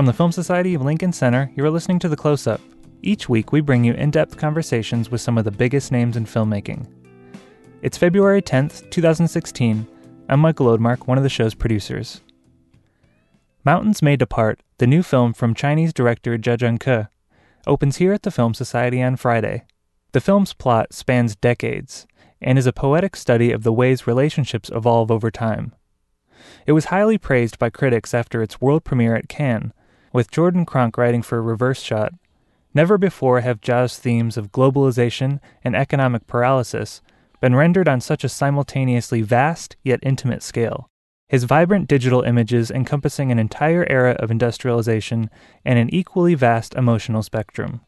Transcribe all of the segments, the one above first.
From the Film Society of Lincoln Center, you are listening to The Close Up. Each week, we bring you in depth conversations with some of the biggest names in filmmaking. It's February 10th, 2016. I'm Michael Odemark, one of the show's producers. Mountains May Depart, the new film from Chinese director Jia Zhangke, opens here at the Film Society on Friday. The film's plot spans decades and is a poetic study of the ways relationships evolve over time. It was highly praised by critics after its world premiere at Cannes, with Jordan Cronk writing for Reverse Shot. Never before have Jia's themes of globalization and economic paralysis been rendered on such a simultaneously vast yet intimate scale. His vibrant digital images encompassing an entire era of industrialization and an equally vast emotional spectrum.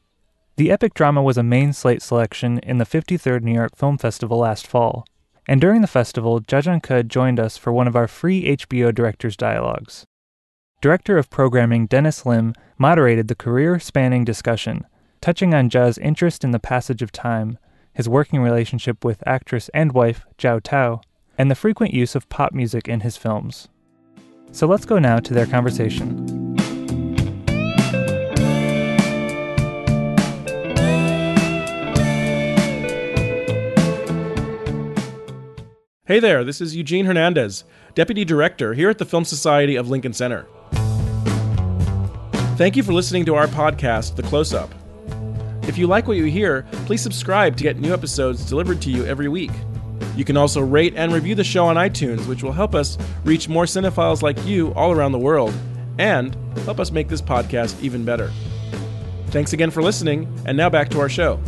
The epic drama was a main slate selection in the 53rd New York Film Festival last fall, and during the festival, Jia Zhangke joined us for one of our free HBO Directors Dialogues. Director of Programming Dennis Lim moderated the career spanning discussion, touching on Jia's interest in the passage of time, his working relationship with actress and wife Zhao Tao, and the frequent use of pop music in his films. So let's go now to their conversation. Hey there, this is Eugene Hernandez, Deputy Director here at the Film Society of Lincoln Center. Thank you for listening to our podcast, The Close Up. If you like what you hear, please subscribe to get new episodes delivered to you every week. You can also rate and review the show on iTunes, which will help us reach more cinephiles like you all around the world and help us make this podcast even better. Thanks again for listening, and now back to our show.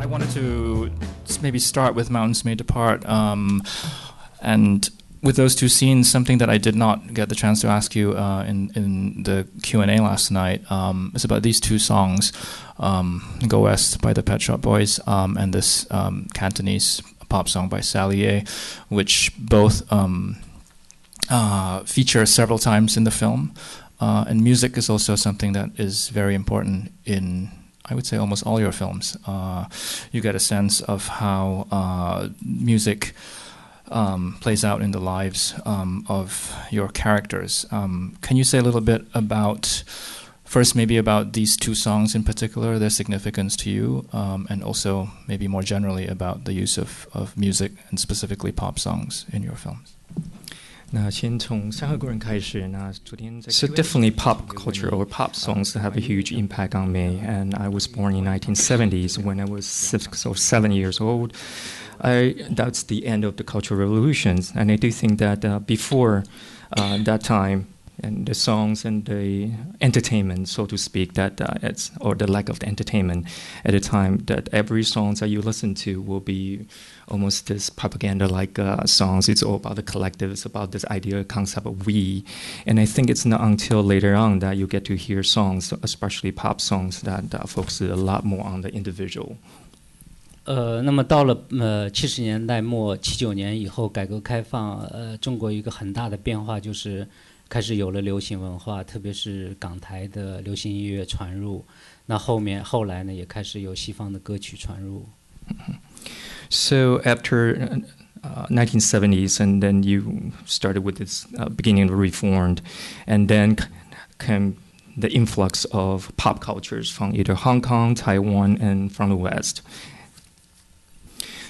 I wanted to maybe start with Mountains May Depart. Um, and with those two scenes, something that I did not get the chance to ask you uh, in in the Q and A last night um, is about these two songs, um, "Go West" by the Pet Shop Boys um, and this um, Cantonese pop song by Sally Yeh, which both um, uh, feature several times in the film. Uh, and music is also something that is very important in I would say almost all your films. Uh, you get a sense of how uh, music um, plays out in the lives um, of your characters. Um, can you say a little bit about, first, maybe about these two songs in particular, their significance to you, um, and also maybe more generally about the use of, of music and specifically pop songs in your films? So definitely pop culture or pop songs have a huge impact on me. And I was born in 1970s when I was six or seven years old. I, that's the end of the Cultural Revolutions, and I do think that uh, before uh, that time, and the songs and the entertainment, so to speak, that uh, it's or the lack of the entertainment at the time that every songs that you listen to will be almost this propaganda-like uh, songs. It's all about the collective. It's about this idea concept of we, and I think it's not until later on that you get to hear songs, especially pop songs, that uh, focus a lot more on the individual. 呃，那么到了呃七十年代末七九年以后，改革开放，呃，中国一个很大的变化就是开始有了流行文化，特别是港台的流行音乐传入。那后面后来呢，也开始有西方的歌曲传入。So after uh, 1970s, and then you started with this uh, beginning of reformed, and then came the influx of pop cultures from either Hong Kong, Taiwan, and from the West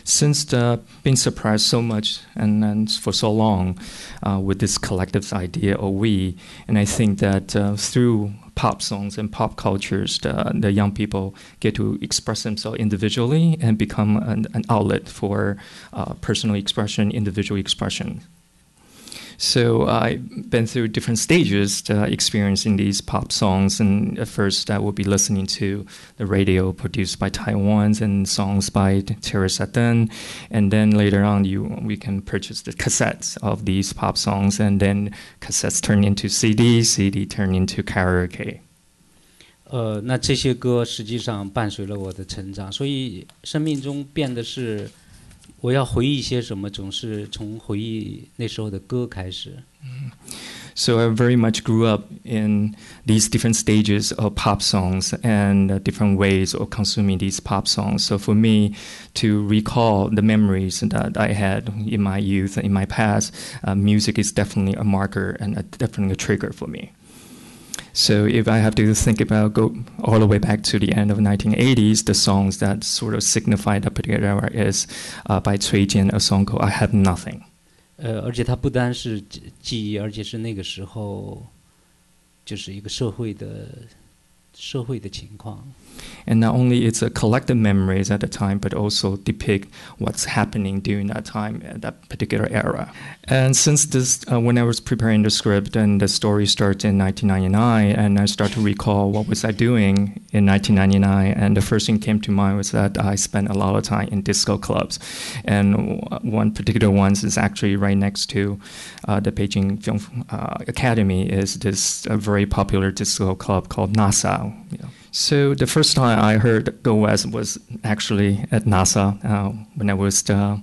since the, being surprised so much and, and for so long uh, with this collective idea or we, and I think that uh, through pop songs and pop cultures, the, the young people get to express themselves individually and become an, an outlet for uh, personal expression, individual expression. So I've been through different stages to experiencing these pop songs. And at first, I would be listening to the radio produced by Taiwan's and songs by Teresa Teng. And then later on, you we can purchase the cassettes of these pop songs. And then cassettes turn into CD, CD turn into karaoke. 我要回忆一些什么，总是从回忆那时候的歌开始。 So I very much grew up in these different stages of pop songs and uh, different ways of consuming these pop songs. So for me to recall the memories that I had in my youth, in my past, uh, music is definitely a marker and a, definitely a trigger for me. So if I have to think about go all the way back to the end of 1980s, the songs that sort of signify that particular era is uh, by Cui Jian, a song called "I Have Nothing." 呃，而且它不单是记忆，而且是那个时候，就是一个社会的社会的情况。 And not only it's a collective memories at the time, but also depict what's happening during that time, at that particular era. And since this, uh, when I was preparing the script and the story starts in 1999, and I start to recall what was I doing in 1999, and the first thing came to mind was that I spent a lot of time in disco clubs, and one particular one is actually right next to uh, the Beijing Film uh, Academy is this uh, very popular disco club called NASA. You know. So the first time I heard Go West was actually at NASA uh, when I was uh,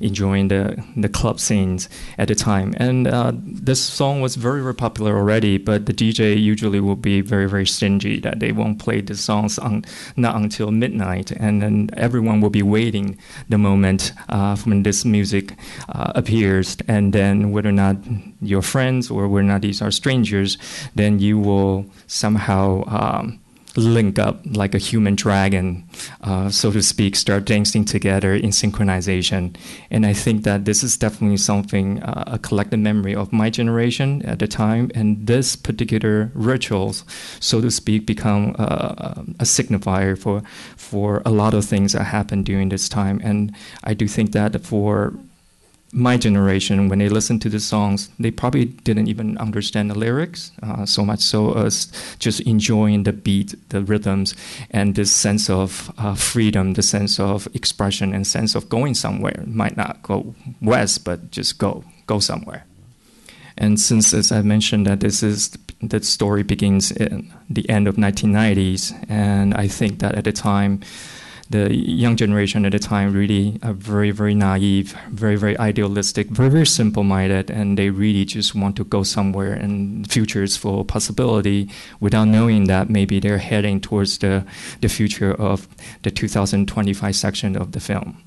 enjoying the the club scenes at the time. And uh, this song was very very popular already, but the DJ usually will be very very stingy that they won't play the songs on, not until midnight, and then everyone will be waiting the moment uh, when this music uh, appears, and then whether or not your friends or whether or not these are strangers, then you will somehow. Um, link up like a human dragon, uh, so to speak, start dancing together in synchronization. And I think that this is definitely something, uh, a collective memory of my generation at the time. And this particular rituals, so to speak, become uh, a signifier for, for a lot of things that happened during this time. And I do think that for my generation, when they listened to the songs, they probably didn't even understand the lyrics uh, so much so as just enjoying the beat, the rhythms, and this sense of uh, freedom, the sense of expression, and sense of going somewhere. Might not go west, but just go, go somewhere. And since, as I mentioned, that this is the story begins in the end of 1990s, and I think that at the time the young generation at the time really are very, very naive, very, very idealistic, very, very simple minded, and they really just want to go somewhere and the future is full of possibility without knowing that maybe they're heading towards the, the future of the 2025 section of the film.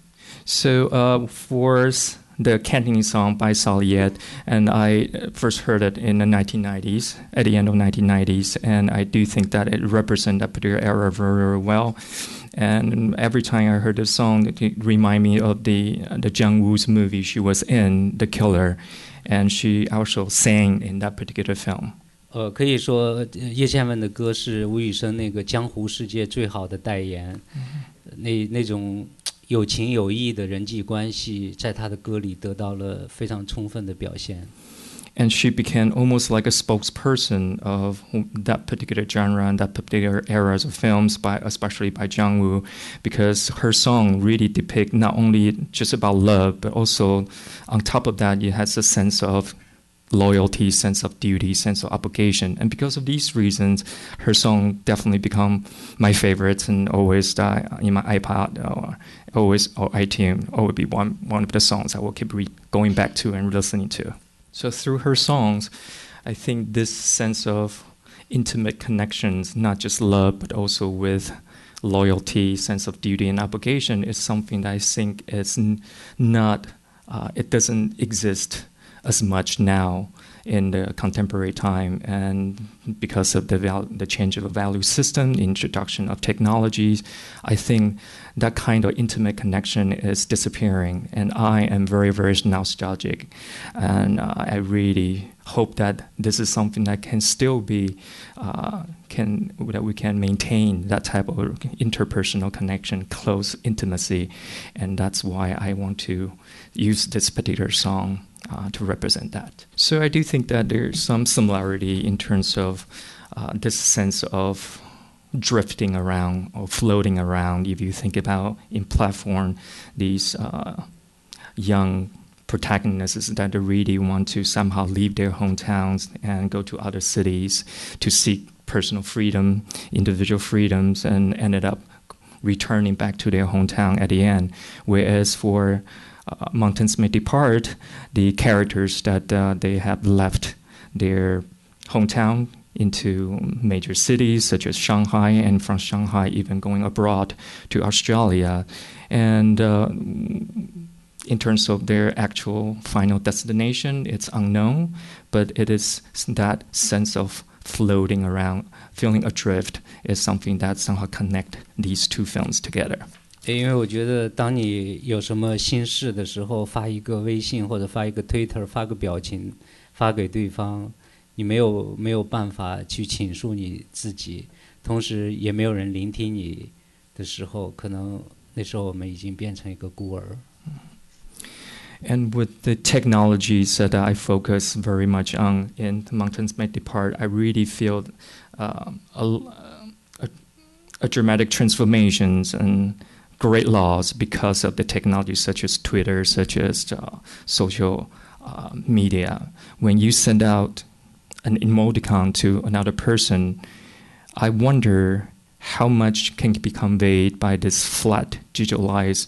So uh, for the Cantonese song by Sally Yeh, and I uh, first heard it in the 1990s, at the end of 1990s, and I do think that it represents that particular era very, very well. And every time I heard the song, it reminded me of the uh, the John Woo's movie she was in, The Killer, and she also sang in that particular film. 呃，可以说叶倩文的歌是吴宇森那个江湖世界最好的代言，那那种 and she became almost like a spokesperson of that particular genre and that particular era of films, by especially by John Woo, because her song really depict not only just about love, but also on top of that, it has a sense of loyalty, sense of duty, sense of obligation, and because of these reasons, her song definitely become my favorites and always uh, in my iPod or always or iTunes always be one one of the songs I will keep re- going back to and listening to. So through her songs, I think this sense of intimate connections, not just love, but also with loyalty, sense of duty and obligation, is something that I think is not, uh, it doesn't exist as much now in the contemporary time, and because of the val- the change of the value system, the introduction of technologies, I think that kind of intimate connection is disappearing. And I am very very nostalgic, and uh, I really hope that this is something that can still be uh, can that we can maintain that type of interpersonal connection, close intimacy, and that's why I want to use this particular song uh, to represent that. So I do think that there's some similarity in terms of uh, this sense of drifting around or floating around. If you think about in platform, these uh, young protagonists that really want to somehow leave their hometowns and go to other cities to seek personal freedom, individual freedoms, and ended up returning back to their hometown at the end. Whereas for uh, Mountains May Depart, the characters that uh, they have left their hometown into major cities such as Shanghai, and from Shanghai, even going abroad to Australia. And uh, in terms of their actual final destination, it's unknown, but it is that sense of floating around, feeling adrift, is something that somehow connect these two films together. 因为我觉得，当你有什么心事的时候，发一个微信或者发一个 Twitter，发个表情发给对方，你没有没有办法去倾诉你自己，同时也没有人聆听你的时候，可能那时候我们已经变成一个孤儿。And with the technologies that I focus very much on in the Mountains May Depart, I really feel uh, a, a, a dramatic transformations and great loss because of the technology such as Twitter, such as uh, social uh, media. When you send out an emoticon to another person, I wonder how much can be conveyed by this flat digitalized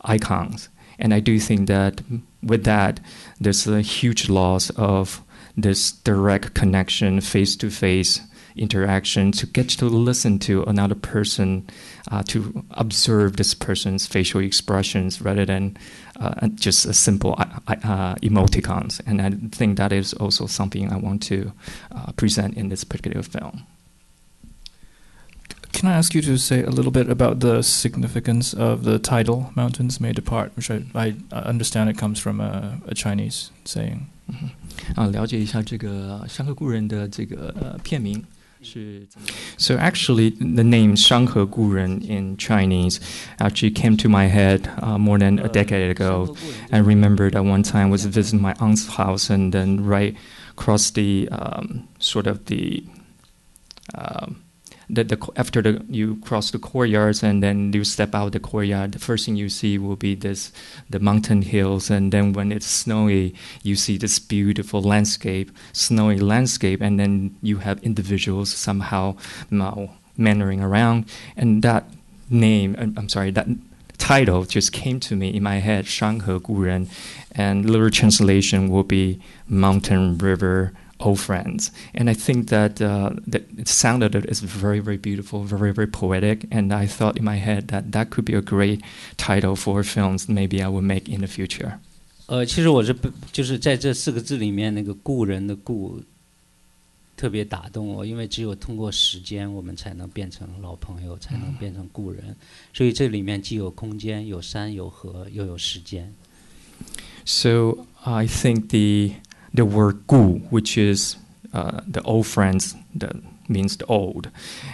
icons. And I do think that with that, there's a huge loss of this direct connection, face to face interaction to get to listen to another person, uh, to observe this person's facial expressions rather than uh, just a simple uh, uh emoticons. And I think that is also something I want to uh, present in this particular film. Can I ask you to say a little bit about the significance of the title "Mountains May Depart," which I, I understand it comes from a, a Chinese saying. 啊，了解一下这个《山河故人》的这个呃片名。 So actually, the name Shanghe Guren in Chinese actually came to my head uh, more than a decade ago. I remember that one time I was visiting my aunt's house, and then right across the um, sort of the um, the, the after the you cross the courtyards and then you step out the courtyard, the first thing you see will be this the mountain hills, and then when it's snowy, you see this beautiful landscape, snowy landscape, and then you have individuals somehow mannering around, and that name, uh, I'm sorry, that title just came to me in my head, Shanghe Guren, and literal translation will be mountain river old friends. And I think that, uh, that it sounded it's very, very beautiful, very, very poetic. And I thought in my head that that could be a great title for films maybe I would make in the future. 呃，其实我是就是在这四个字里面，那个故人的故特别打动我，因为只有通过时间，我们才能变成老朋友，才能变成故人。所以这里面既有空间，有山，有河，又有时间。So I think the the word gu, which is uh, the old friends, that means the old.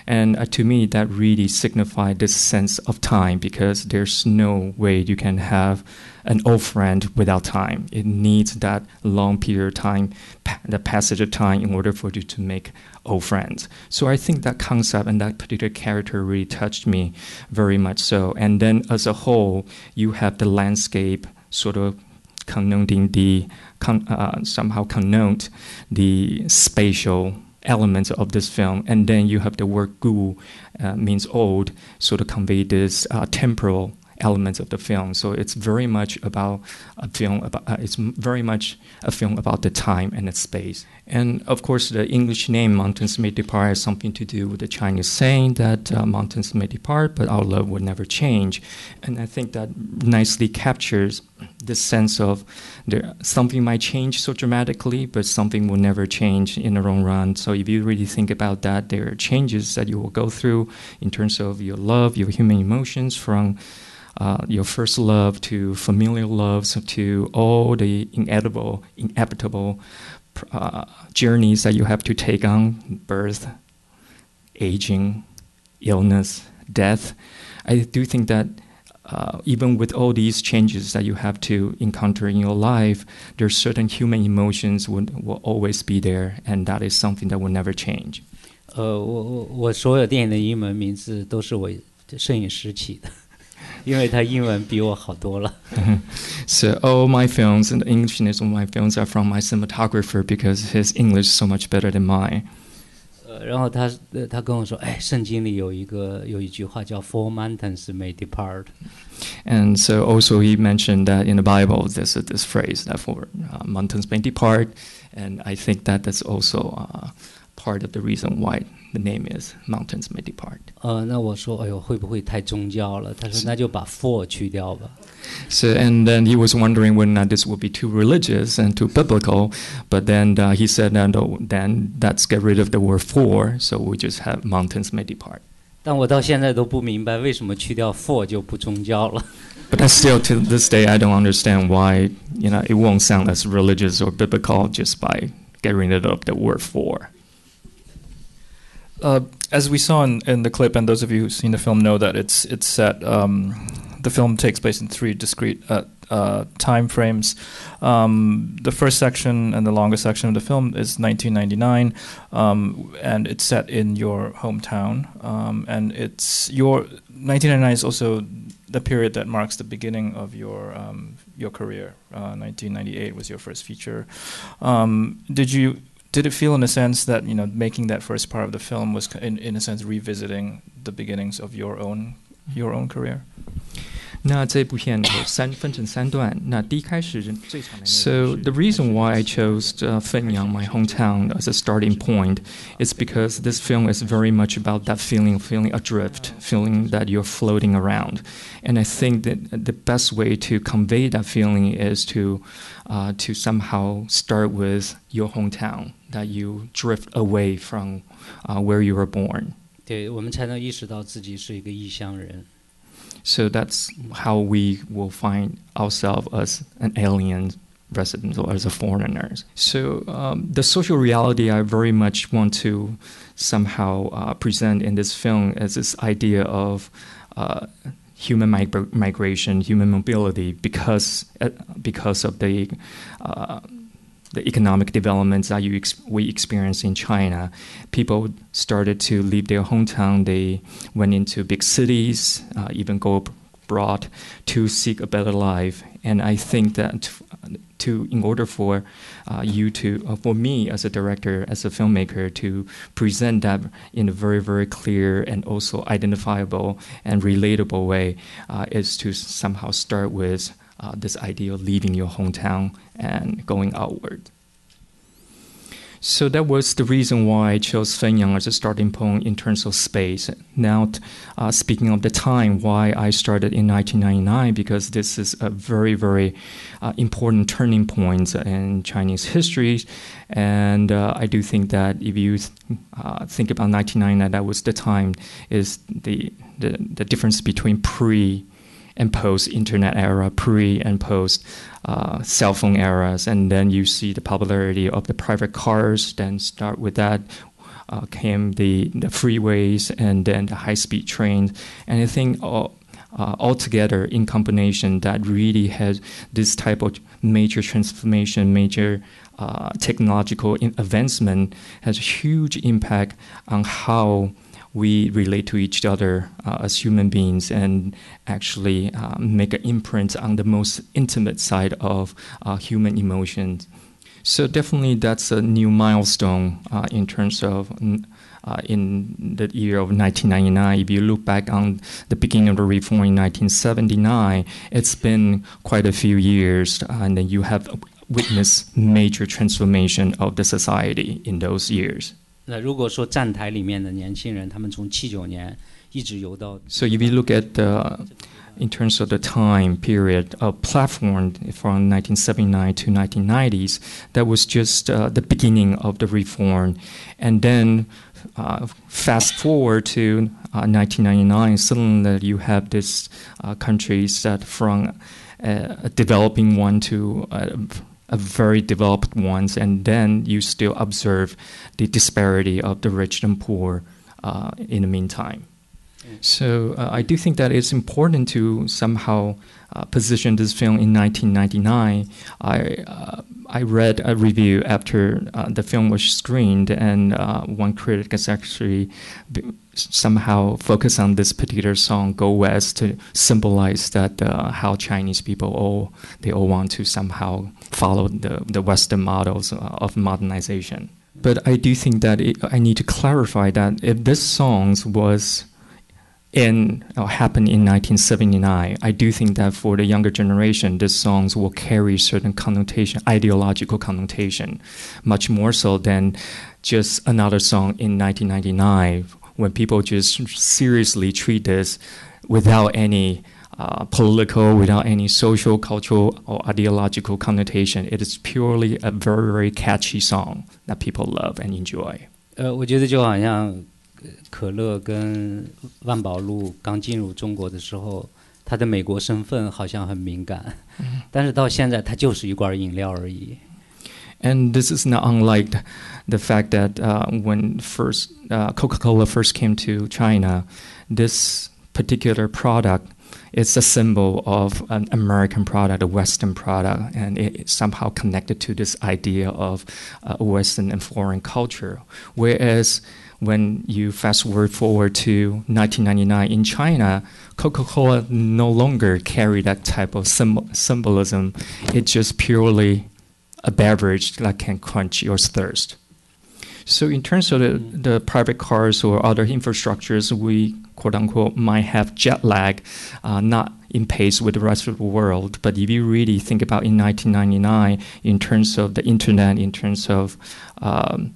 And uh, to me, that really signified this sense of time because there's no way you can have an old friend without time. It needs that long period of time, pa- the passage of time, in order for you to make old friends. So I think that concept and that particular character really touched me very much so. And then as a whole, you have the landscape sort of connoting the con- uh, somehow connote the spatial elements of this film, and then you have the word "gu" uh, means old, so to convey this uh, temporal elements of the film. So it's very much about a film about uh, it's very much a film about the time and the space. And of course, the English name "Mountains May Depart" has something to do with the Chinese saying that uh, mountains may depart, but our love will never change. And I think that nicely captures the sense of there something might change so dramatically, but something will never change in the long run. So if you really think about that, there are changes that you will go through in terms of your love, your human emotions from uh, your first love to familial loves to all the inevitable, inevitable uh, journeys that you have to take on birth, aging, illness, death. I do think that uh, even with all these changes that you have to encounter in your life, there's certain human emotions would, will always be there, and that is something that will never change. 呃，我我我所有电影的英文名字都是我摄影师起的。 因为他英文比我好多了。so all my films and the Englishness of my films are from my cinematographer because his English is so much better than mine. 呃，然后他呃他跟我说，哎，圣经里有一个有一句话叫 “Four mountains may depart”。 And so also he mentioned that in the Bible there's a, this phrase that for uh, mountains may depart, and I think that that's also uh, part of the reason why the name is mountains may depart. 呃，那我说，哎呦，会不会太宗教了？他说，那就把 “for” 去掉吧。 So and then he was wondering whether or not this would be too religious and too biblical, but then uh, he said, no, no, then let's get rid of the word for, so we just have mountains may depart. 但我到现在都不明白，为什么去掉 “for” 就不宗教了。 But I still, to this day, I don't understand why you know it won't sound as religious or biblical just by getting rid of the word for. Uh, as we saw in, in the clip, and those of you who've seen the film know that it's it's set. Um, the film takes place in three discrete uh, uh, time frames. Um, the first section and the longest section of the film is 1999, um, and it's set in your hometown. Um, and it's your 1999 is also the period that marks the beginning of your um, your career. Uh, 1998 was your first feature. Um, did you did it feel in a sense that you know making that first part of the film was in, in a sense revisiting the beginnings of your own your own career 那这部片有三分成三段。那第一开始最长的 So the reason why I chose uh, Fenyang, my hometown, as a starting point is because this film is very much about that feeling, feeling adrift, feeling that you're floating around. And I think that the best way to convey that feeling is to uh, to somehow start with your hometown, that you drift away from uh, where you were born. 对我们才能意识到自己是一个异乡人。 So that's how we will find ourselves as an alien resident or as a foreigner. So um, the social reality I very much want to somehow uh, present in this film is this idea of uh, human mig- migration, human mobility, because uh, because of the uh, the economic developments that you ex- we experienced in China, people started to leave their hometown. They went into big cities, uh, even go abroad to seek a better life. And I think that to, in order for uh, you to, uh, for me as a director, as a filmmaker, to present that in a very, very clear and also identifiable and relatable way, uh, is to somehow start with uh, this idea of leaving your hometown and going outward. So that was the reason why I chose Fenyang as a starting point in terms of space. Now, uh, speaking of the time, why I started in 1999, because this is a very, very uh, important turning point in Chinese history. And uh, I do think that if you uh, think about 1999, that was the time, is the, the, the difference between pre and post internet era, pre and post uh, cell phone eras, and then you see the popularity of the private cars. Then start with that uh, came the the freeways and then the high speed trains, and I think all. Uh, altogether, in combination, that really has this type of major transformation, major uh, technological advancement, has a huge impact on how we relate to each other uh, as human beings and actually uh, make an imprint on the most intimate side of uh, human emotions. So definitely that's a new milestone uh, in terms of uh, in the year of 1999. If you look back on the beginning of the reform in 1979, it's been quite a few years, and then you have witnessed major transformation of the society in those years. 那如果说站台里面的年轻人，他们从七九年一直游到 So if you look at the, in terms of the time period of platform from 1979 to 1990s, that was just uh, the beginning of the reform. And then uh, fast forward to uh, 1999, suddenly you have this uh, countries that from a developing one to a very developed ones, and then you still observe the disparity of the rich and poor uh, in the meantime. So uh, I do think that it's important to somehow uh, position this film in 1999. I I read a review after the film was screened, and one critic has actually somehow focused on this particular song "Go West" to symbolize that how Chinese people all they all want to somehow follow the the Western models of modernization. But I do think that it, I need to clarify that if this song was in or happened in 1979, I do think that for the younger generation, these songs will carry certain connotation, ideological connotation, much more so than just another song in 1999 when people just seriously treat this without any uh, political, without any social, cultural, or ideological connotation. It is purely a very, very catchy song that people love and enjoy. 呃，我觉得就好像可乐跟万宝路刚进入中国的时候，它的美国身份好像很敏感，但是到现在它就是一罐饮料而已。And this is not unlike the fact that uh, when first uh, Coca-Cola first came to China, this particular product is a symbol of an American product, a Western product, and it is somehow connected to this idea of uh, Western and foreign culture. Whereas when you fast forward forward to 1999 in China, Coca-Cola no longer carry that type of symbol- symbolism. It's just purely a beverage that can quench your thirst. So in terms of the, the private cars or other infrastructures, we quote unquote might have jet lag, uh, not in pace with the rest of the world. But if you really think about in 1999, in terms of the internet, in terms of um,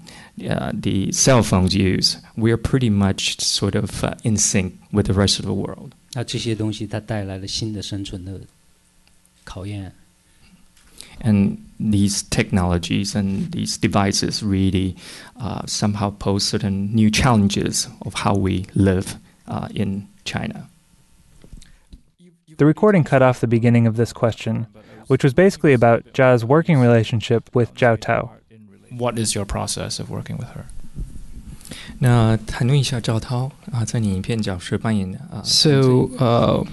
uh, the cell phones use, we are pretty much sort of uh, in sync with the rest of the world. 那这些东西它带来了新的生存的考验。 And these technologies and these devices really uh, somehow pose certain new challenges of how we live uh, in China. The recording cut off the beginning of this question, which was basically about Jia's working relationship with Jiao Tao. What is your process of working with her? 那谈论一下赵涛啊，在你影片角色扮演的啊。So, uh,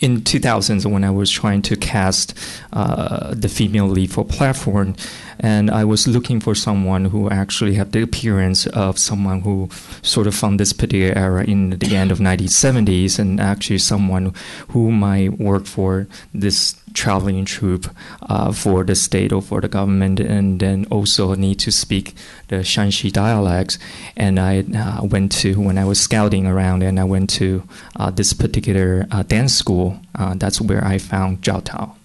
in 2000s, when I was trying to cast uh, the female lead for platform, and I was looking for someone who actually had the appearance of someone who sort of found this particular era in the end of 1970s, and actually someone who might work for this traveling troupe uh, for the state or for the government, and then also need to speak the Shanxi dialects. And I uh, went to when I was scouting around, and I went to uh, this particular uh, dance school. Uh, that's where I found Zhao Tao.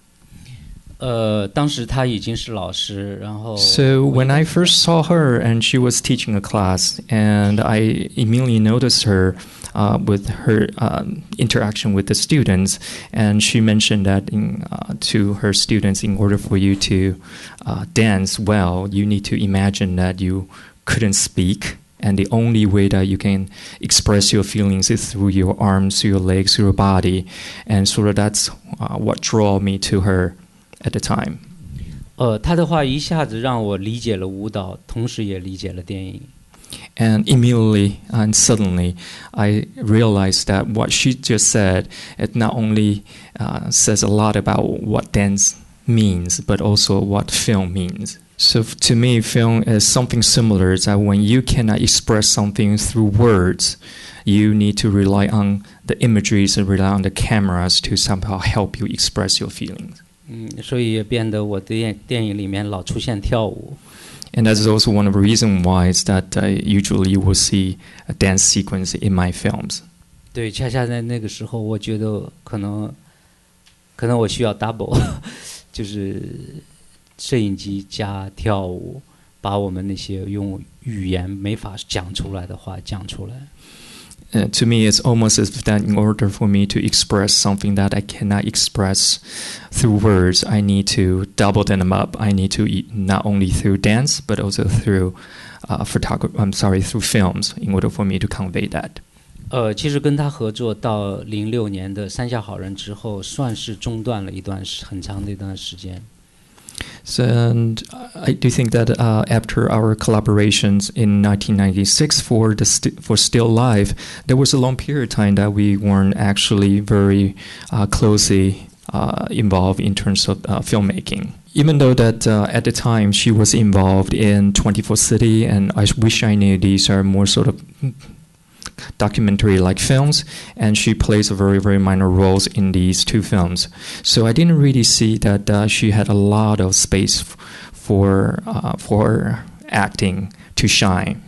Uh, so when I first saw her and she was teaching a class, and I immediately noticed her uh, with her um, interaction with the students, and she mentioned that in, uh, to her students, in order for you to uh, dance well, you need to imagine that you couldn't speak. And the only way that you can express your feelings is through your arms, through your legs, through your body. And sort of that's uh, what drew me to her at the time. 呃，他的话一下子让我理解了舞蹈，同时也理解了电影。 And immediately and suddenly, I realized that what she just said it not only uh, says a lot about what dance means, but also what film means. So to me, film is something similar. That when you cannot express something through words, you need to rely on the imageries and rely on the cameras to somehow help you express your feelings. 嗯，所以也变得我的电电影里面老出现跳舞。And that is also one of the reasons why is that uh, usually you will see a dance sequence in my films. 对，恰恰在那个时候，我觉得可能，可能我需要 double，就是摄影机加跳舞，把我们那些用语言没法讲出来的话讲出来。Uh, to me, it's almost as if that in order for me to express something that I cannot express through words, I need to double them up. I need to not only through dance, but also through uh, photography. I'm sorry, through films in order for me to convey that. 呃，其实跟他合作到零六年的《三峡好人》之后，算是中断了一段很长的一段时间。So, and I do think that uh, after our collaborations in 1996 for the st- for Still Life, there was a long period of time that we weren't actually very uh, closely uh, involved in terms of uh, filmmaking. Even though that uh, at the time she was involved in 24 City, and I wish I knew these are more sort of documentary like films and she plays a very very minor roles in these two films so i didn't really see that uh, she had a lot of space for uh, for acting to shine.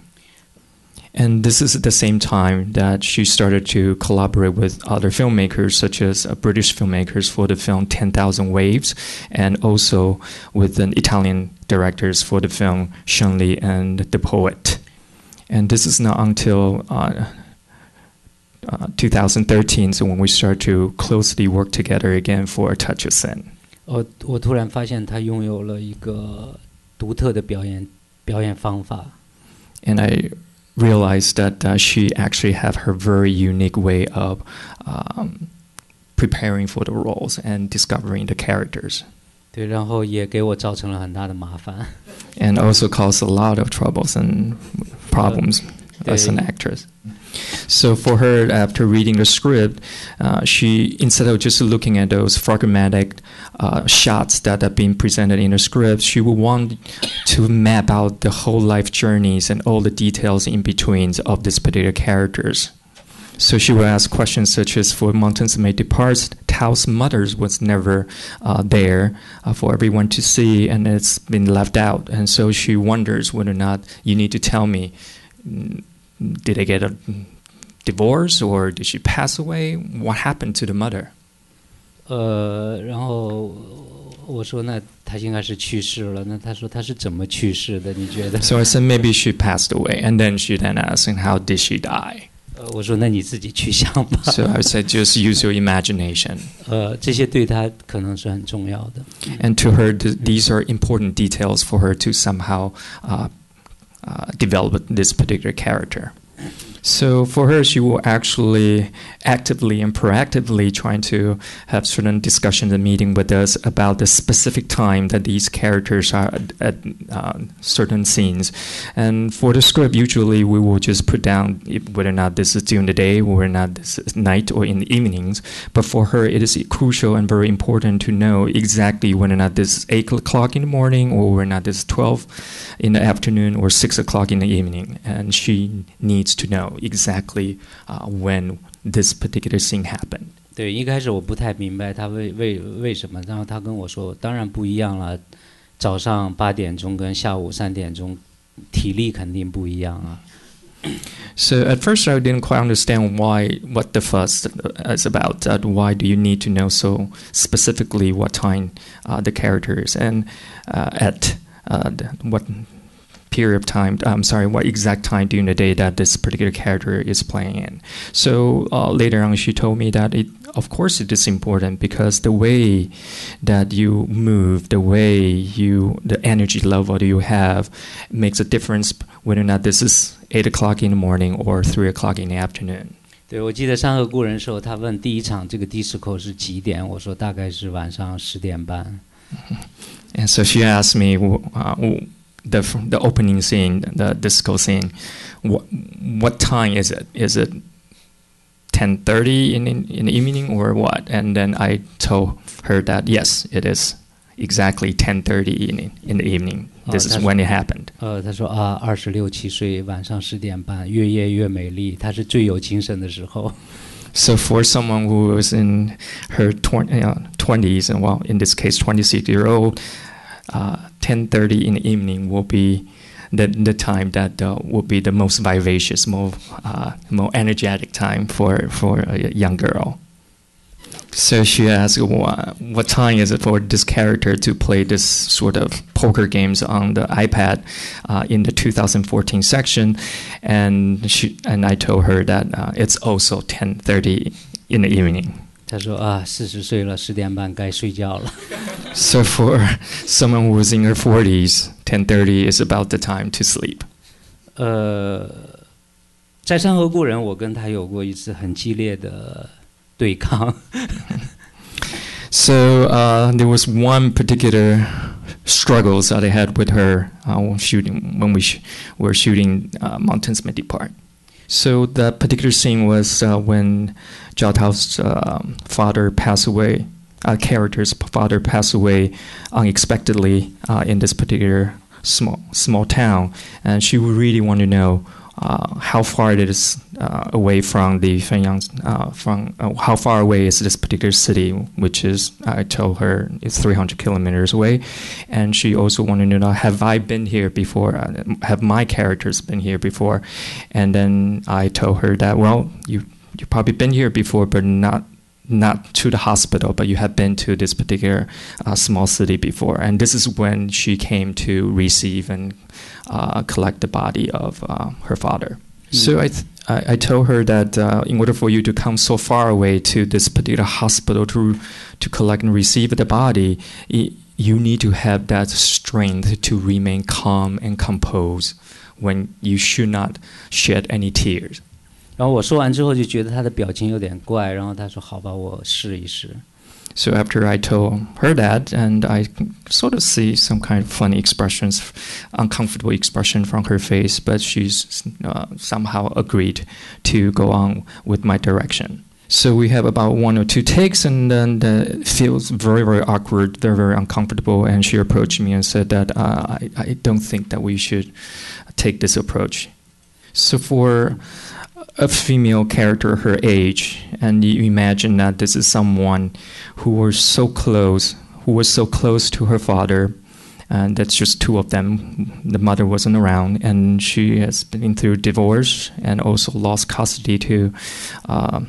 And this is at the same time that she started to collaborate with other filmmakers, such as uh, British filmmakers for the film 10,000 Waves, and also with an Italian directors for the film Shun Li and The Poet. And this is not until uh, uh, 2013, so when we start to closely work together again for A Touch of Sin. 哦，我突然发现他拥有了一个独特的表演表演方法。 and I realized that uh, she actually have her very unique way of um, preparing for the roles and discovering the characters, 对，然后也给我造成了很大的麻烦。 and also caused a lot of troubles and problems as an actress. So for her, after reading the script, uh, she instead of just looking at those fragmentic uh, shots that are being presented in the script, she would want to map out the whole life journeys and all the details in between of these particular characters. So she would ask questions such as, "For Mountains May Depart, Tao's mother was never uh, there uh, for everyone to see, and it's been left out." And so she wonders whether or not you need to tell me mm, did they get a divorce or did she pass away? What happened to the mother? 呃，然后我说那他应该是去世了。那他说他是怎么去世的？你觉得？ So I said maybe she passed away, and then she then asked, "And how did she die?" 呃，我说那你自己去想吧。 So I said, "Just use your imagination." 呃，这些对他可能是很重要的。 And to her, th- these are important details for her to somehow uh, uh, develop this particular character. So for her, she will actually actively and proactively trying to have certain discussions and meeting with us about the specific time that these characters are at, uh, certain scenes. And for the script, usually we will just put down whether or not this is during the day whether or not this is night or in the evenings. But for her, it is crucial and very important to know exactly whether or not this is 8 o'clock in the morning or whether or not this is 12 in the afternoon or 6 o'clock in the evening. And she needs to know exactly uh, when this particular scene happened. 对，一开始我不太明白他为为为什么，然后他跟我说，当然不一样了，早上八点钟跟下午三点钟，体力肯定不一样啊。 So at first, I didn't quite understand why what the fuss is about. That why do you need to know so specifically what time uh, the character is and uh, at uh, the, what period of time? I'm sorry, what exact time during the day that this particular character is playing in. So uh, later on, she told me that it, of course, it is important because the way that you move, the way you, the energy level that you have, makes a difference whether or not this is eight o'clock in the morning or three o'clock in the afternoon. 对，我记得《山河故人》的时候，他问第一场这个 disco 是几点，我说大概是晚上十点半。 And so she asked me uh, the the opening scene, the disco scene, what what time is it? Is it ten thirty in, in in the evening or what? And then I told her that yes, it is exactly ten thirty in in the evening. This Oh, is that's- when it happened. 呃，他说啊，二十六七岁，晚上十点半，越夜越美丽，他是最有精神的时候。 So for someone who was in her twenty twenties, and well, in this case, twenty six year old, uh, ten thirty in the evening will be the the time that uh, will be the most vivacious, more uh, more energetic time for for a young girl. So she asked, what, what time is it for this character to play this sort of poker games on the iPad uh, in the 2014 section? And she and I told her that uh, it's also 10:30 in the evening. 他说啊，四十岁了，十点半该睡觉了。 So for someone who's in her 40s, 10:30 is about the time to sleep. 呃，在《山河故人》，我跟他有过一次很激烈的对抗。 So uh, there was one particular struggles that I had with her uh, when shooting when we sh- were shooting uh, Mountains May Depart. So that particular scene was uh, when Zhao Tao's um father passed away. Uh, character's father passed away unexpectedly uh, in this particular small small town, and she really want to know uh, how far it is uh, away from the Fenyang, uh, from uh, how far away is this particular city, which is I told her it's 300 kilometers away, and she also wanted to know have I been here before, uh, have my characters been here before, and then I told her that well you you probably been here before, but not not to the hospital, but you have been to this particular uh, small city before. And this is when she came to receive and uh, collect the body of uh, her father. Mm. So I, th- I, I, told her that uh, in order for you to come so far away to this particular hospital to, to collect and receive the body, it, you need to have that strength to remain calm and composed when you should not shed any tears. 然后我说完之后就觉得他的表情有点怪，然后他说：“好吧，我试一试。” So after I told her that, and I sort of see some kind of funny expressions, uncomfortable expression from her face, but she's uh, somehow agreed to go on with my direction. So we have about one or two takes, and then it feels very, very awkward, very, very uncomfortable. And she approached me and said that uh, I, I don't think that we should take this approach. So for a female character her age, and you imagine that this is someone who was so close, who was so close to her father, and that's just two of them. The mother wasn't around, and she has been through divorce and also lost custody to uh,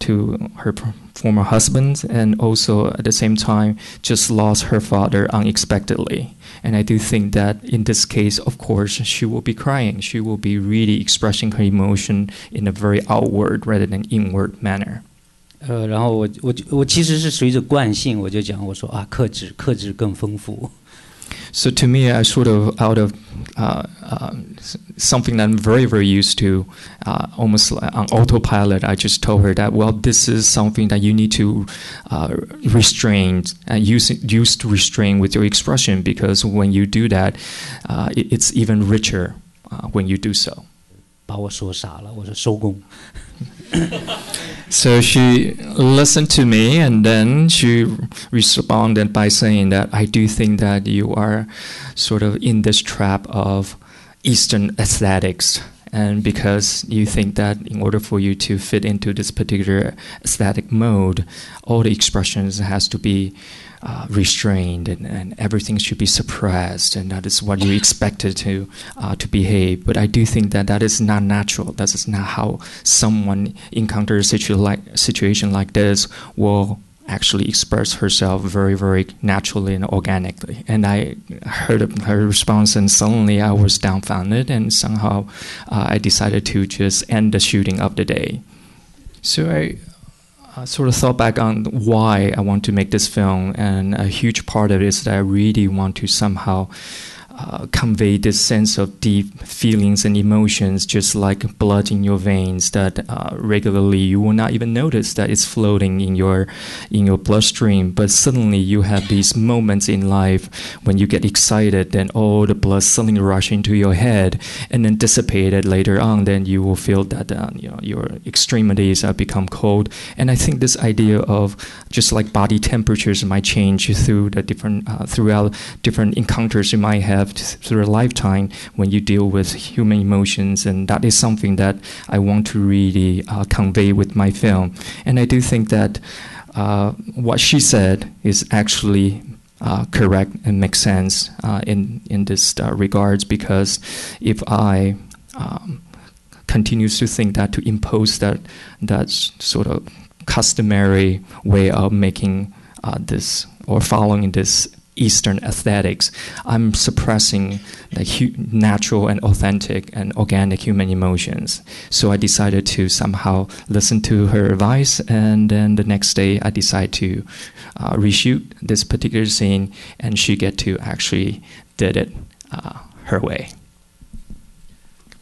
to her former husband, and also at the same time just lost her father unexpectedly. And I do think that in this case, of course, she will be crying. She will be really expressing her emotion in a very outward rather than inward manner. 呃，然后我我我其实是随着惯性，我就讲我说啊，克制克制更丰富。 so to me, I sort of out of uh, uh, something that I'm very very used to, uh, almost on autopilot. I just told her that well, this is something that you need to uh, restrain and use use to restrain with your expression because when you do that, uh, it, it's even richer uh, when you do so. 把我说傻了，我说收工。 so she listened to me and then she responded by saying that I do think that you are sort of in this trap of Eastern aesthetics. And because you think that in order for you to fit into this particular aesthetic mode, all the expressions has to be uh, restrained and, and, everything should be suppressed and that is what you expected to uh, to behave. But I do think that that is not natural. That is not how someone encounters a situ- like, situation like this will actually express herself very very naturally and organically. And I heard her response and suddenly I was dumbfounded and somehow uh, I decided to just end the shooting of the day. So I uh, sort of thought back on why I want to make this film, and a huge part of it is that I really want to somehow uh, convey this sense of deep feelings and emotions, just like blood in your veins. That uh, regularly you will not even notice that it's floating in your in your bloodstream, but suddenly you have these moments in life when you get excited, then all the blood suddenly rush into your head, and then dissipated later on. Then you will feel that uh, you know your extremities have become cold. And I think this idea of just like body temperatures might change through the different uh, throughout different encounters you might have through a lifetime when you deal with human emotions, and that is something that I want to really uh, convey with my film. And I do think that uh, what she said is actually uh, correct and makes sense uh, in in this uh, regards because if I um, continues to think that to impose that that sort of customary way of making uh, this or following this Eastern aesthetics, I'm suppressing the hu- natural and authentic and organic human emotions. So I decided to somehow listen to her advice, and then the next day I decided to uh, reshoot this particular scene, and she get to actually did it uh, her way.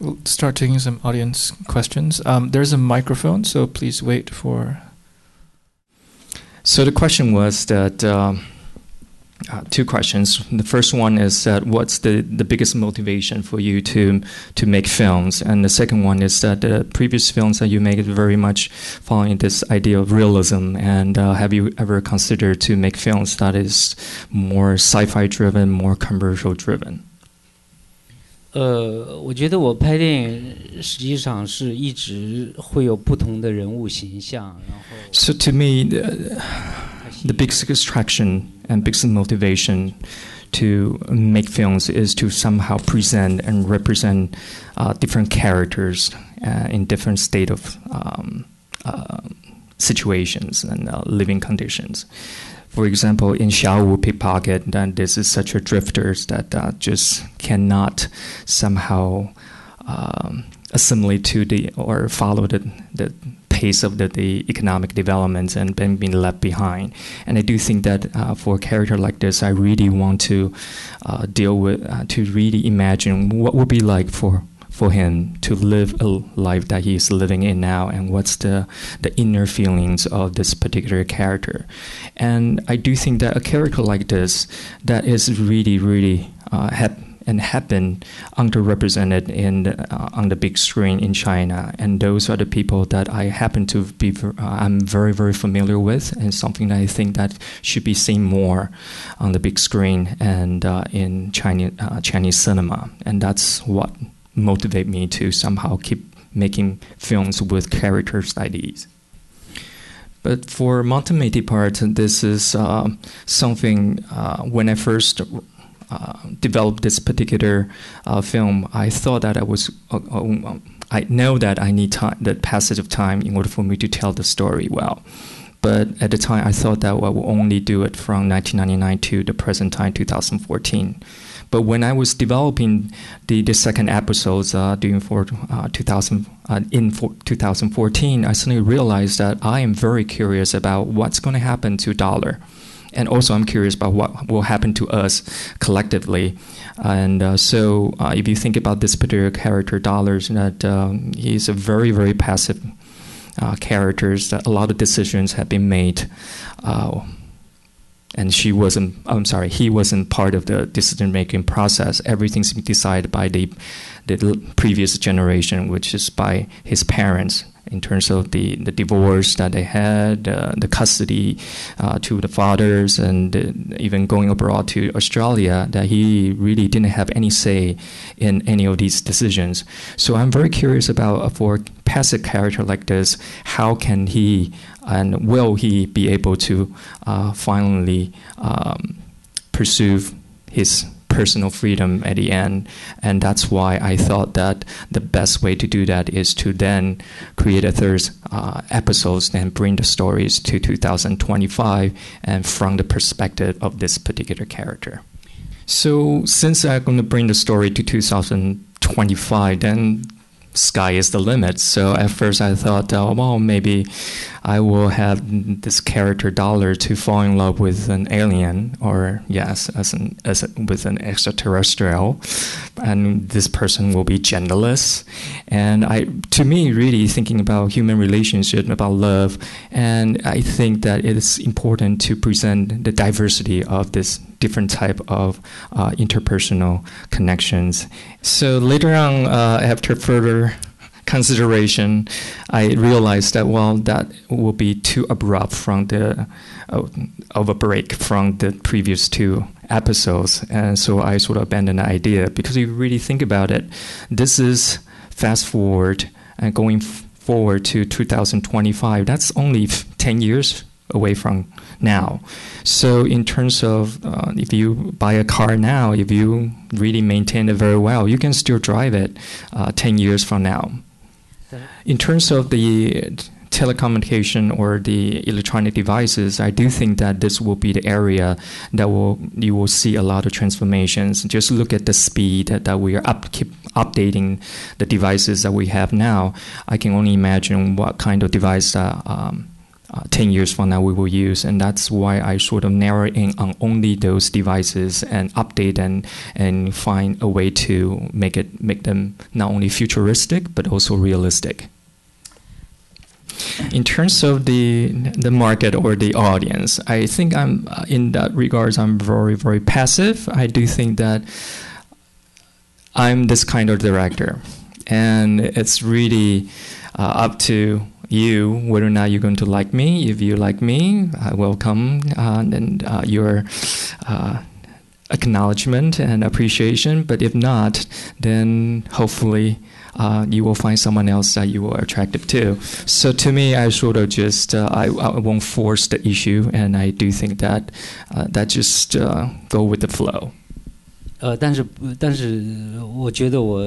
We'll start taking some audience questions. Um, there's a microphone, so please wait for. So the question was that. Um, uh, two questions. The first one is that what's the, the biggest motivation for you to to make films, and the second one is that the previous films that you make is very much following this idea of realism. And uh, have you ever considered to make films that is more sci-fi driven, more commercial driven? 呃，我觉得我拍电影实际上是一直会有不同的人物形象，然后。So to me, the, the biggest attraction and biggest motivation to make films is to somehow present and represent uh, different characters uh, in different state of um, uh, situations and uh, living conditions. For example, in Xiao Wu Pickpocket, then this is such a drifter that uh, just cannot somehow um, assimilate to the or follow the, the pace of the, the economic developments and been being left behind. And I do think that uh, for a character like this, I really want to uh, deal with, uh, to really imagine what would be like for for him to live a life that he is living in now and what's the the inner feelings of this particular character and i do think that a character like this that is really really uh, and have been underrepresented in uh, on the big screen in China, and those are the people that I happen to be uh, I'm very very familiar with, and something that I think that should be seen more on the big screen and uh, in Chinese uh, Chinese cinema, and that's what motivate me to somehow keep making films with characters like these. But for Mountains May Depart, this is uh, something uh, when I first uh, developed this particular uh, film, I thought that I was. Uh, I know that I need time, the passage of time, in order for me to tell the story well. But at the time, I thought that I would only do it from 1999 to the present time, 2014. But when I was developing the, the second episodes uh, during for uh, 2000 uh, in for 2014, I suddenly realized that I am very curious about what's going to happen to Dollar, and also I'm curious about what will happen to us collectively. And uh, so, uh, if you think about this particular character, dollars, that um, he's a very very passive uh, characters. That a lot of decisions have been made and she wasn't I'm sorry he wasn't part of the decision making process everything's decided by the the previous generation which is by his parents in terms of the, the divorce that they had, uh, the custody uh, to the fathers, and uh, even going abroad to Australia, that he really didn't have any say in any of these decisions. So I'm very curious about for a passive character like this, how can he and will he be able to uh, finally um, pursue his personal freedom at the end. And that's why I thought that the best way to do that is to then create a third uh, episodes and bring the stories to 2025 and from the perspective of this particular character. So since I'm going to bring the story to 2025, then sky is the limit. So at first I thought, oh, well, maybe I will have this character Dollar to fall in love with an alien, or yes, as an as a, with an extraterrestrial, and this person will be genderless. And I, to me, really thinking about human relationship, about love, and I think that it is important to present the diversity of this different type of uh, interpersonal connections. So later on, uh, after further consideration, I realized that well, that will be too abrupt from the uh, of a break from the previous two episodes, and so I sort of abandoned the idea because if you really think about it, this is fast forward and going forward to 2025. That's only 10 years away from now. So, in terms of uh, if you buy a car now, if you really maintain it very well, you can still drive it uh, 10 years from now. In terms of the telecommunication or the electronic devices, I do think that this will be the area that will you will see a lot of transformations. Just look at the speed that, that we are up, keep updating the devices that we have now. I can only imagine what kind of device that. Um, uh, 10 years from now we will use and that's why i sort of narrow in on only those devices and update and and find a way to make it make them not only futuristic but also realistic in terms of the the market or the audience i think i'm uh, in that regards i'm very very passive i do think that i'm this kind of director and it's really uh, up to you whether or not you're going to like me. If you like me, I welcome uh, and uh, your uh, acknowledgement and appreciation. But if not, then hopefully uh, you will find someone else that you are attractive to. So to me, I sort of just uh, I, I won't force the issue, and I do think that uh, that just uh, go with the flow. 呃，但是但是我觉得我，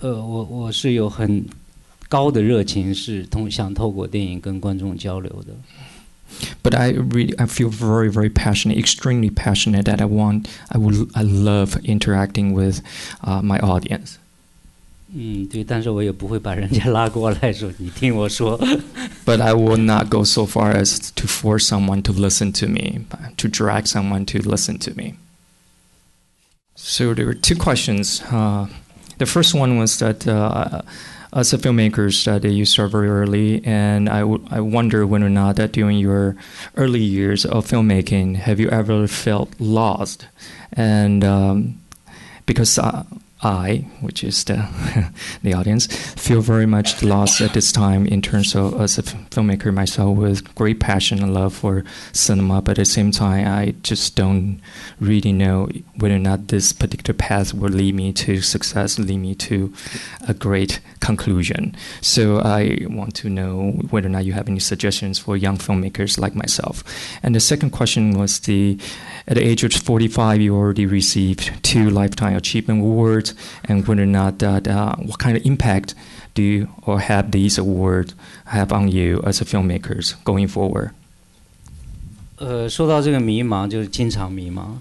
呃，我我是有很高的热情，是通想透过电影跟观众交流的。but I really I feel very very passionate, extremely passionate that I want I would I love interacting with uh, my audience. 嗯，对，但是我也不会把人家拉过来说你听我说。but I will not go so far as to force someone to listen to me, to drag someone to listen to me. So there were two questions. Uh, the first one was that. Uh, as a filmmaker that you start very early, and I, w- I wonder whether or not that during your early years of filmmaking, have you ever felt lost? And um, because uh, I, which is the the audience, feel very much lost at this time in terms of as a filmmaker myself with great passion and love for cinema, but at the same time, I just don't really know whether or not this particular path will lead me to success, lead me to a great conclusion. So I want to know whether or not you have any suggestions for young filmmakers like myself. And the second question was the at the age of 45, you already received two Lifetime Achievement Awards, and whether or not that, uh, what kind of impact do you or have these awards have on you as a filmmakers going forward? 呃，说到这个迷茫，就是经常迷茫。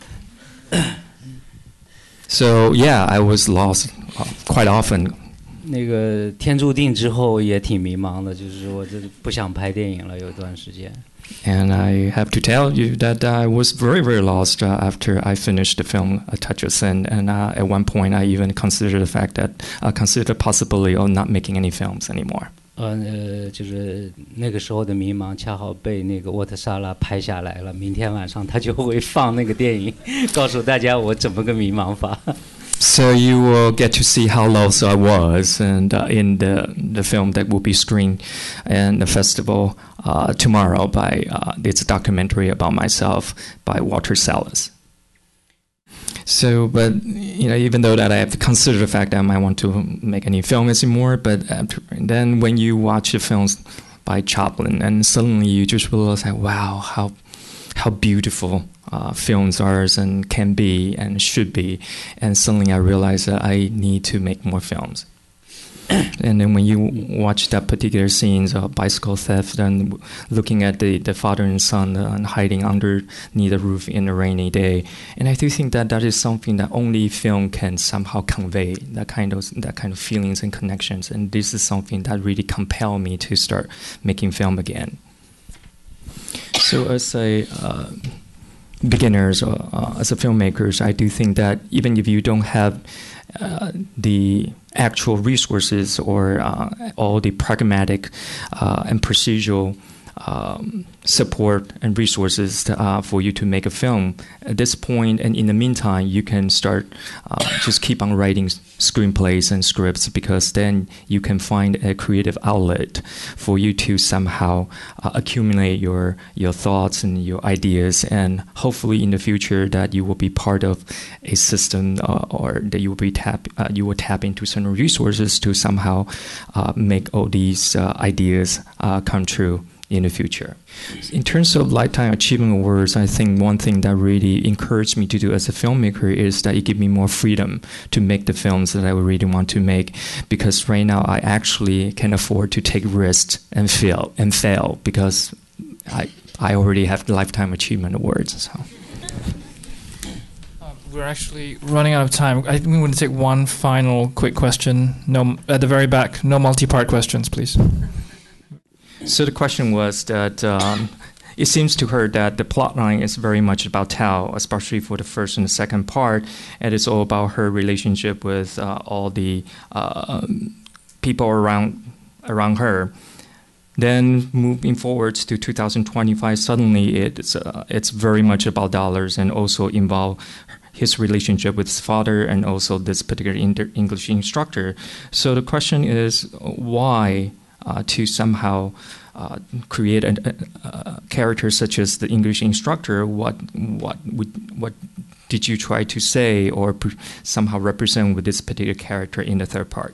So yeah, I was lost uh, quite often. 那个天注定之后也挺迷茫的，就是我这不想拍电影了，有一段时间。 and I have to tell you that I was very, very lost uh, after I finished the film A Touch of Sin. And uh, at one point, I even considered the fact that I uh, considered the possibility of not making any films anymore. 呃呃，就是那个时候的迷茫，恰好被那个沃特萨拉拍下来了。明天晚上他就会放那个电影，告诉大家我怎么个迷茫法。 so you will get to see how lost I was, and uh, in the the film that will be screened in the festival uh, tomorrow by uh, it's a documentary about myself by Walter Salles. So, but you know, even though that I have to consider the fact that I might want to make any film anymore, but after, then when you watch the films by Chaplin, and suddenly you just realize, like, wow, how how beautiful uh, films are and can be and should be. And suddenly I realized that I need to make more films. and then when you watch that particular scenes of bicycle theft and looking at the, the father and son uh, and hiding underneath the roof in a rainy day, and I do think that that is something that only film can somehow convey that kind of that kind of feelings and connections. And this is something that really compelled me to start making film again. So as a uh, beginners or uh, as a filmmakers, I do think that even if you don't have uh, the actual resources or uh, all the pragmatic uh, and procedural um, support and resources to, uh, for you to make a film. At this point, and in the meantime, you can start uh, just keep on writing screenplays and scripts because then you can find a creative outlet for you to somehow uh, accumulate your your thoughts and your ideas, and hopefully in the future that you will be part of a system uh, or that you will be tap uh, you will tap into certain resources to somehow uh, make all these ideas come true in the future. In terms of Lifetime Achievement Awards, I think one thing that really encouraged me to do as a filmmaker is that it gave me more freedom to make the films that I really want to make. Because right now, I actually can afford to take risks and fail and fail because I I already have the Lifetime Achievement Awards. So. Uh, we're actually running out of time. I think we want to take one final quick question. No, at the very back. No multi-part questions, please. So the question was that um, it seems to her that the plot line is very much about Tao, especially for the first and the second part, and it's all about her relationship with uh, all the uh, people around around her. Then moving forwards to 2025, suddenly it's uh, it's very much about dollars and also involve his relationship with his father and also this particular English instructor. So the question is why uh, to somehow uh, create a, a, a, character such as the English instructor, what what would what did you try to say or pr- somehow represent with this particular character in the third part?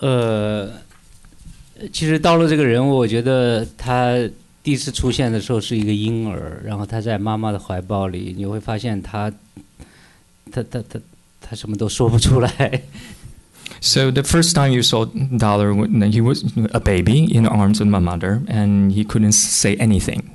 呃，其实道路这个人物，我觉得他第一次出现的时候是一个婴儿，然后他在妈妈的怀抱里，你会发现他，他他他他什么都说不出来。 so the first time you saw Dollar, he was a baby in the arms of my mother, and he couldn't say anything.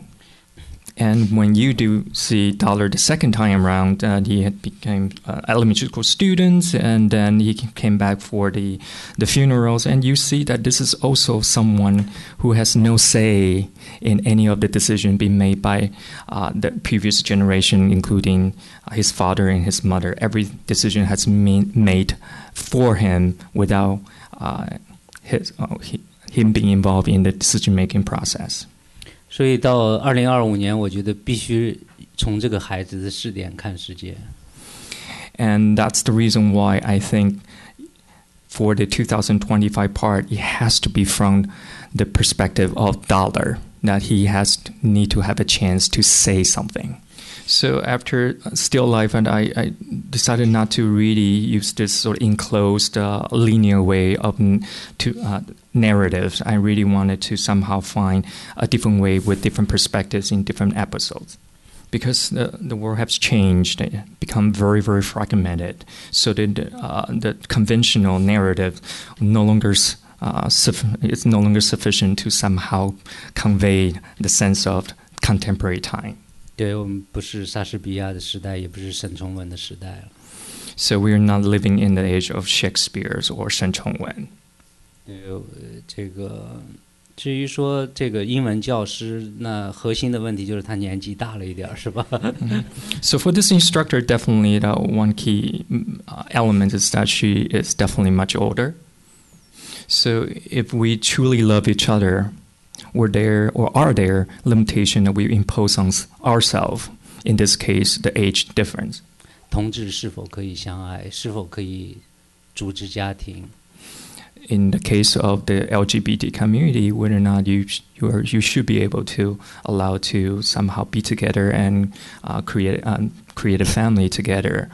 And when you do see Dollar the second time around, uh, he had became uh, elementary school students, and then he came back for the the funerals, and you see that this is also someone who has no say in any of the decision being made by uh, the previous generation, including uh, his father and his mother. Every decision has been made for him without uh, his, uh, him being involved in the decision making process. And that's the reason why I think for the 2025 part, it has to be from the perspective of Dollar that he has need to have a chance to say something. So after Still Life, and I, I decided not to really use this sort of enclosed uh, linear way of to uh, narratives. I really wanted to somehow find a different way with different perspectives in different episodes because the, the world has changed, it become very, very fragmented. So the, uh, the conventional narrative no longer uh, it's no longer sufficient to somehow convey the sense of contemporary time. 对我们不是莎士比亚的时代，也不是沈从文的时代了。 So we are not living in the age of Shakespeare's or Shen Chongwen. 对，呃，这个至于说这个英文教师，那核心的问题就是他年纪大了一点儿，是吧？ So for this instructor, definitely the one key mm, uh, element is that she is definitely much older. So if we truly love each other, were there or are there limitations that we impose on s- ourselves? In this case, the age difference. 同志是否可以相爱？是否可以组织家庭？ In the case of the LGBT community, whether or not you sh- you are you should be able to allow to somehow be together and uh, create um, create a family together,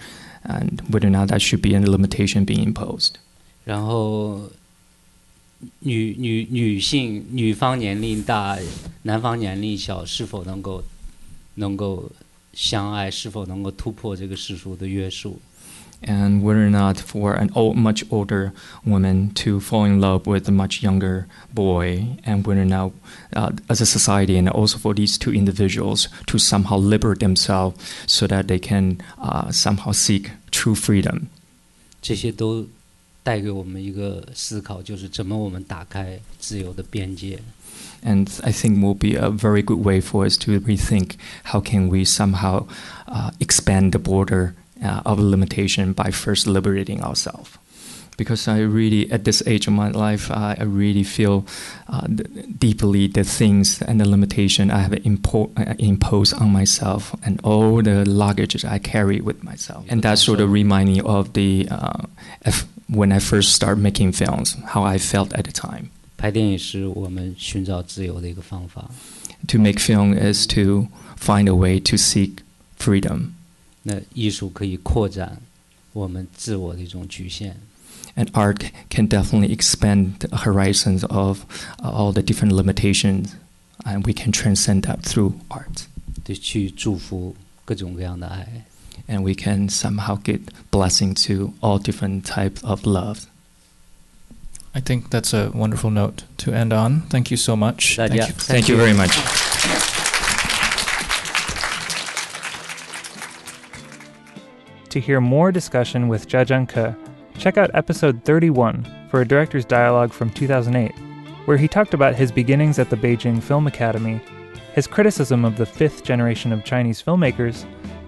and whether or not that should be a limitation being imposed. 然后 女女女性女方年龄大，男方年龄小，是否能够能够相爱？是否能够突破这个世俗的约束？ and whether or not for an old, much older woman to fall in love with a much younger boy, and whether or not, uh, as a society, and also for these two individuals to somehow liberate themselves so that they can uh, somehow seek true freedom. 这些都 带给我们一个思考，就是怎么我们打开自由的边界。 And I think will be a very good way for us to rethink how can we somehow uh, expand the border uh, of limitation by first liberating ourselves. Because I really, at this age of my life, I, I really feel uh, th- deeply the things and the limitation I have impo- uh, imposed on myself and all the luggage I carry with myself. And that sort of remind me of the uh, if, when I first started making films, how I felt at the time. 拍电影是我们寻找自由的一个方法。 to make film is to find a way to seek freedom. 那艺术可以扩展我们自我的一种局限。 And art can definitely expand the horizons of uh, all the different limitations, and we can transcend that through art. 对，去祝福各种各样的爱。 And we can somehow get blessing to all different types of love. I think that's a wonderful note to end on. Thank you so much. That- Thank yeah. you. Thank you very much. To hear more discussion with Jia Zhangke, check out episode 31 for a director's dialogue from 2008, where he talked about his beginnings at the Beijing Film Academy, his criticism of the fifth generation of Chinese filmmakers,